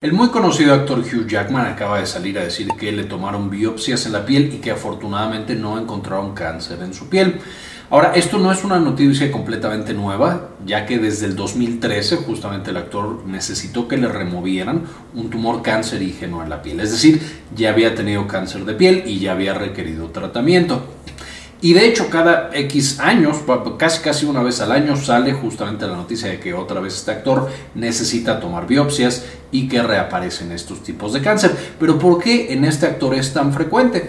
El muy conocido actor Hugh Jackman acaba de salir a decir que le tomaron biopsias en la piel y que afortunadamente no encontraron cáncer en su piel. Ahora, esto no es una noticia completamente nueva, ya que desde el 2013 justamente el actor necesitó que le removieran un tumor cancerígeno en la piel. Es decir, ya había tenido cáncer de piel y ya había requerido tratamiento. Y de hecho, cada X años, casi casi una vez al año, sale justamente la noticia de que otra vez este actor necesita tomar biopsias y que reaparecen estos tipos de cáncer. Pero ¿por qué en este actor es tan frecuente?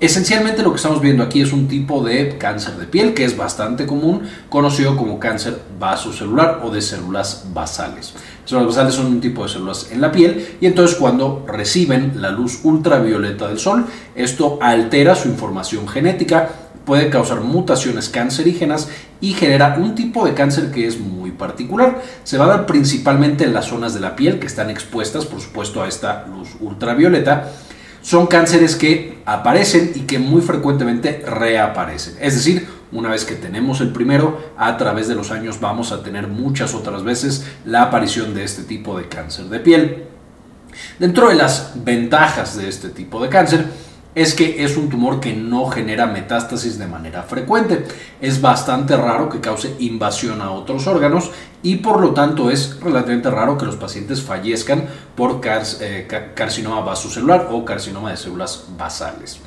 Esencialmente lo que estamos viendo aquí es un tipo de cáncer de piel que es bastante común, conocido como cáncer vasocelular o de células basales. Las células basales son un tipo de células en la piel y entonces cuando reciben la luz ultravioleta del sol, esto altera su información genética puede causar mutaciones cancerígenas y genera un tipo de cáncer que es muy particular. Se va a dar principalmente en las zonas de la piel que están expuestas, por supuesto, a esta luz ultravioleta. Son cánceres que aparecen y que muy frecuentemente reaparecen. Es decir, una vez que tenemos el primero, a través de los años vamos a tener muchas otras veces la aparición de este tipo de cáncer de piel. Dentro de las ventajas de este tipo de cáncer, es que es un tumor que no genera metástasis de manera frecuente. Es bastante raro que cause invasión a otros órganos y por lo tanto es relativamente raro que los pacientes fallezcan por eh, carcinoma vasocelular o carcinoma de células basales.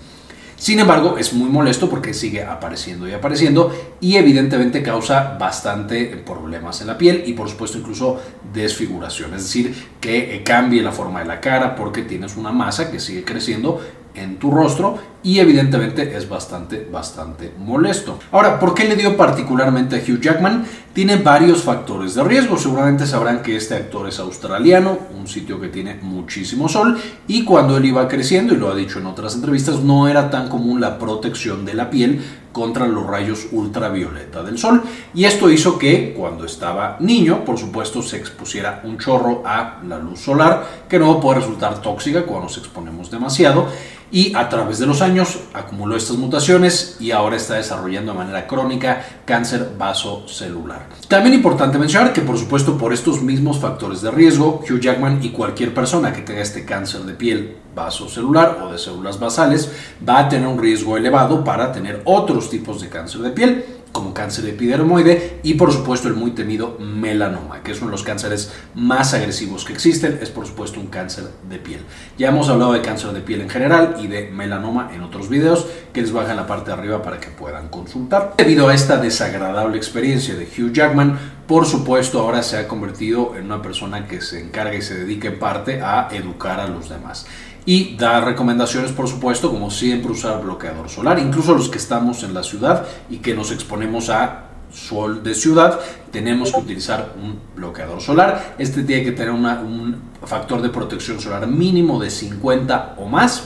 Sin embargo, es muy molesto porque sigue apareciendo y apareciendo y evidentemente causa bastante problemas en la piel y por supuesto incluso desfiguración, es decir, que eh, cambie la forma de la cara porque tienes una masa que sigue creciendo en tu rostro y evidentemente es bastante, bastante molesto. Ahora, ¿por qué le dio particularmente a Hugh Jackman? Tiene varios factores de riesgo. Seguramente sabrán que este actor es australiano, un sitio que tiene muchísimo sol y cuando él iba creciendo, y lo ha dicho en otras entrevistas, no era tan común la protección de la piel contra los rayos ultravioleta del sol. Y esto hizo que cuando estaba niño, por supuesto, se expusiera un chorro a la luz solar, que no puede resultar tóxica cuando nos exponemos demasiado y a través de los años acumuló estas mutaciones y ahora está desarrollando de manera crónica cáncer vasocelular. También importante mencionar que por supuesto por estos mismos factores de riesgo, Hugh Jackman y cualquier persona que tenga este cáncer de piel vasocelular o de células basales va a tener un riesgo elevado para tener otros tipos de cáncer de piel como cáncer epidermoide y por supuesto el muy temido melanoma, que es uno de los cánceres más agresivos que existen, es por supuesto un cáncer de piel. Ya hemos hablado de cáncer de piel en general y de melanoma en otros videos que les baja en la parte de arriba para que puedan consultar. Debido a esta desagradable experiencia de Hugh Jackman, por supuesto ahora se ha convertido en una persona que se encarga y se dedica en parte a educar a los demás y da recomendaciones, por supuesto, como siempre usar bloqueador solar, incluso los que estamos en la ciudad y que nos exponemos a sol de ciudad, tenemos que utilizar un bloqueador solar. Este tiene que tener un factor de protección solar mínimo de 50 o más.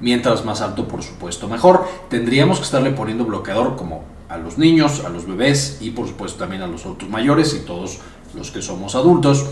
Mientras más alto, por supuesto, mejor. Tendríamos que estarle poniendo bloqueador como a los niños, a los bebés y por supuesto también a los adultos mayores y todos los que somos adultos.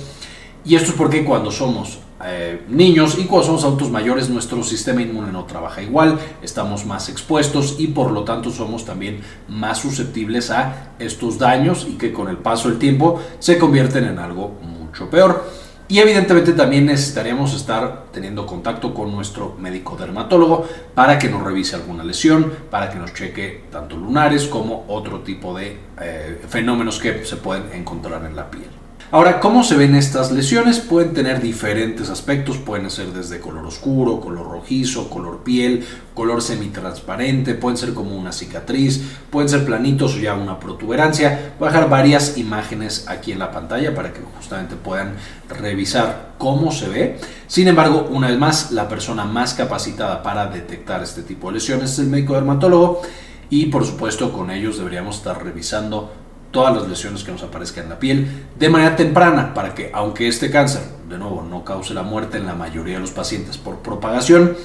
Y esto es porque cuando somos eh, niños y cuando somos adultos mayores nuestro sistema inmune no trabaja igual, estamos más expuestos y por lo tanto somos también más susceptibles a estos daños y que con el paso del tiempo se convierten en algo mucho peor. Y evidentemente también necesitaríamos estar teniendo contacto con nuestro médico dermatólogo para que nos revise alguna lesión, para que nos cheque tanto lunares como otro tipo de eh, fenómenos que se pueden encontrar en la piel. Ahora, ¿cómo se ven estas lesiones? Pueden tener diferentes aspectos, pueden ser desde color oscuro, color rojizo, color piel, color semitransparente, pueden ser como una cicatriz, pueden ser planitos o ya una protuberancia. Voy a dejar varias imágenes aquí en la pantalla para que justamente puedan revisar cómo se ve. Sin embargo, una vez más, la persona más capacitada para detectar este tipo de lesiones es el médico dermatólogo y por supuesto con ellos deberíamos estar revisando todas las lesiones que nos aparezcan en la piel de manera temprana para que aunque este cáncer de nuevo no cause la muerte en la mayoría de los pacientes por propagación,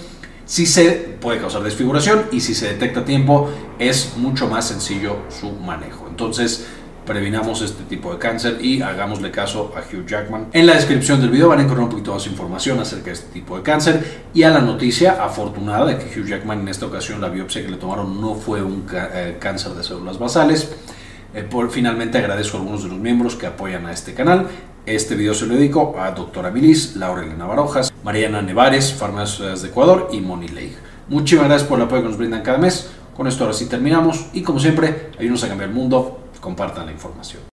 si se puede causar desfiguración y si se detecta a tiempo es mucho más sencillo su manejo. Entonces, previnamos este tipo de cáncer y hagámosle caso a Hugh Jackman. En la descripción del video van a encontrar un poquito más información acerca de este tipo de cáncer y a la noticia afortunada de que Hugh Jackman en esta ocasión la biopsia que le tomaron no fue un eh, cáncer de células basales. Eh, por, finalmente agradezco a algunos de los miembros que apoyan a este canal Este video se lo dedico a doctora Milis, Laura Elena Barojas, Mariana Nevares, Farmacias de Ecuador y Moni Leigh. Muchísimas gracias por el apoyo que nos brindan cada mes. Con esto ahora sí terminamos y como siempre, ayúdenos a cambiar el mundo, compartan la información.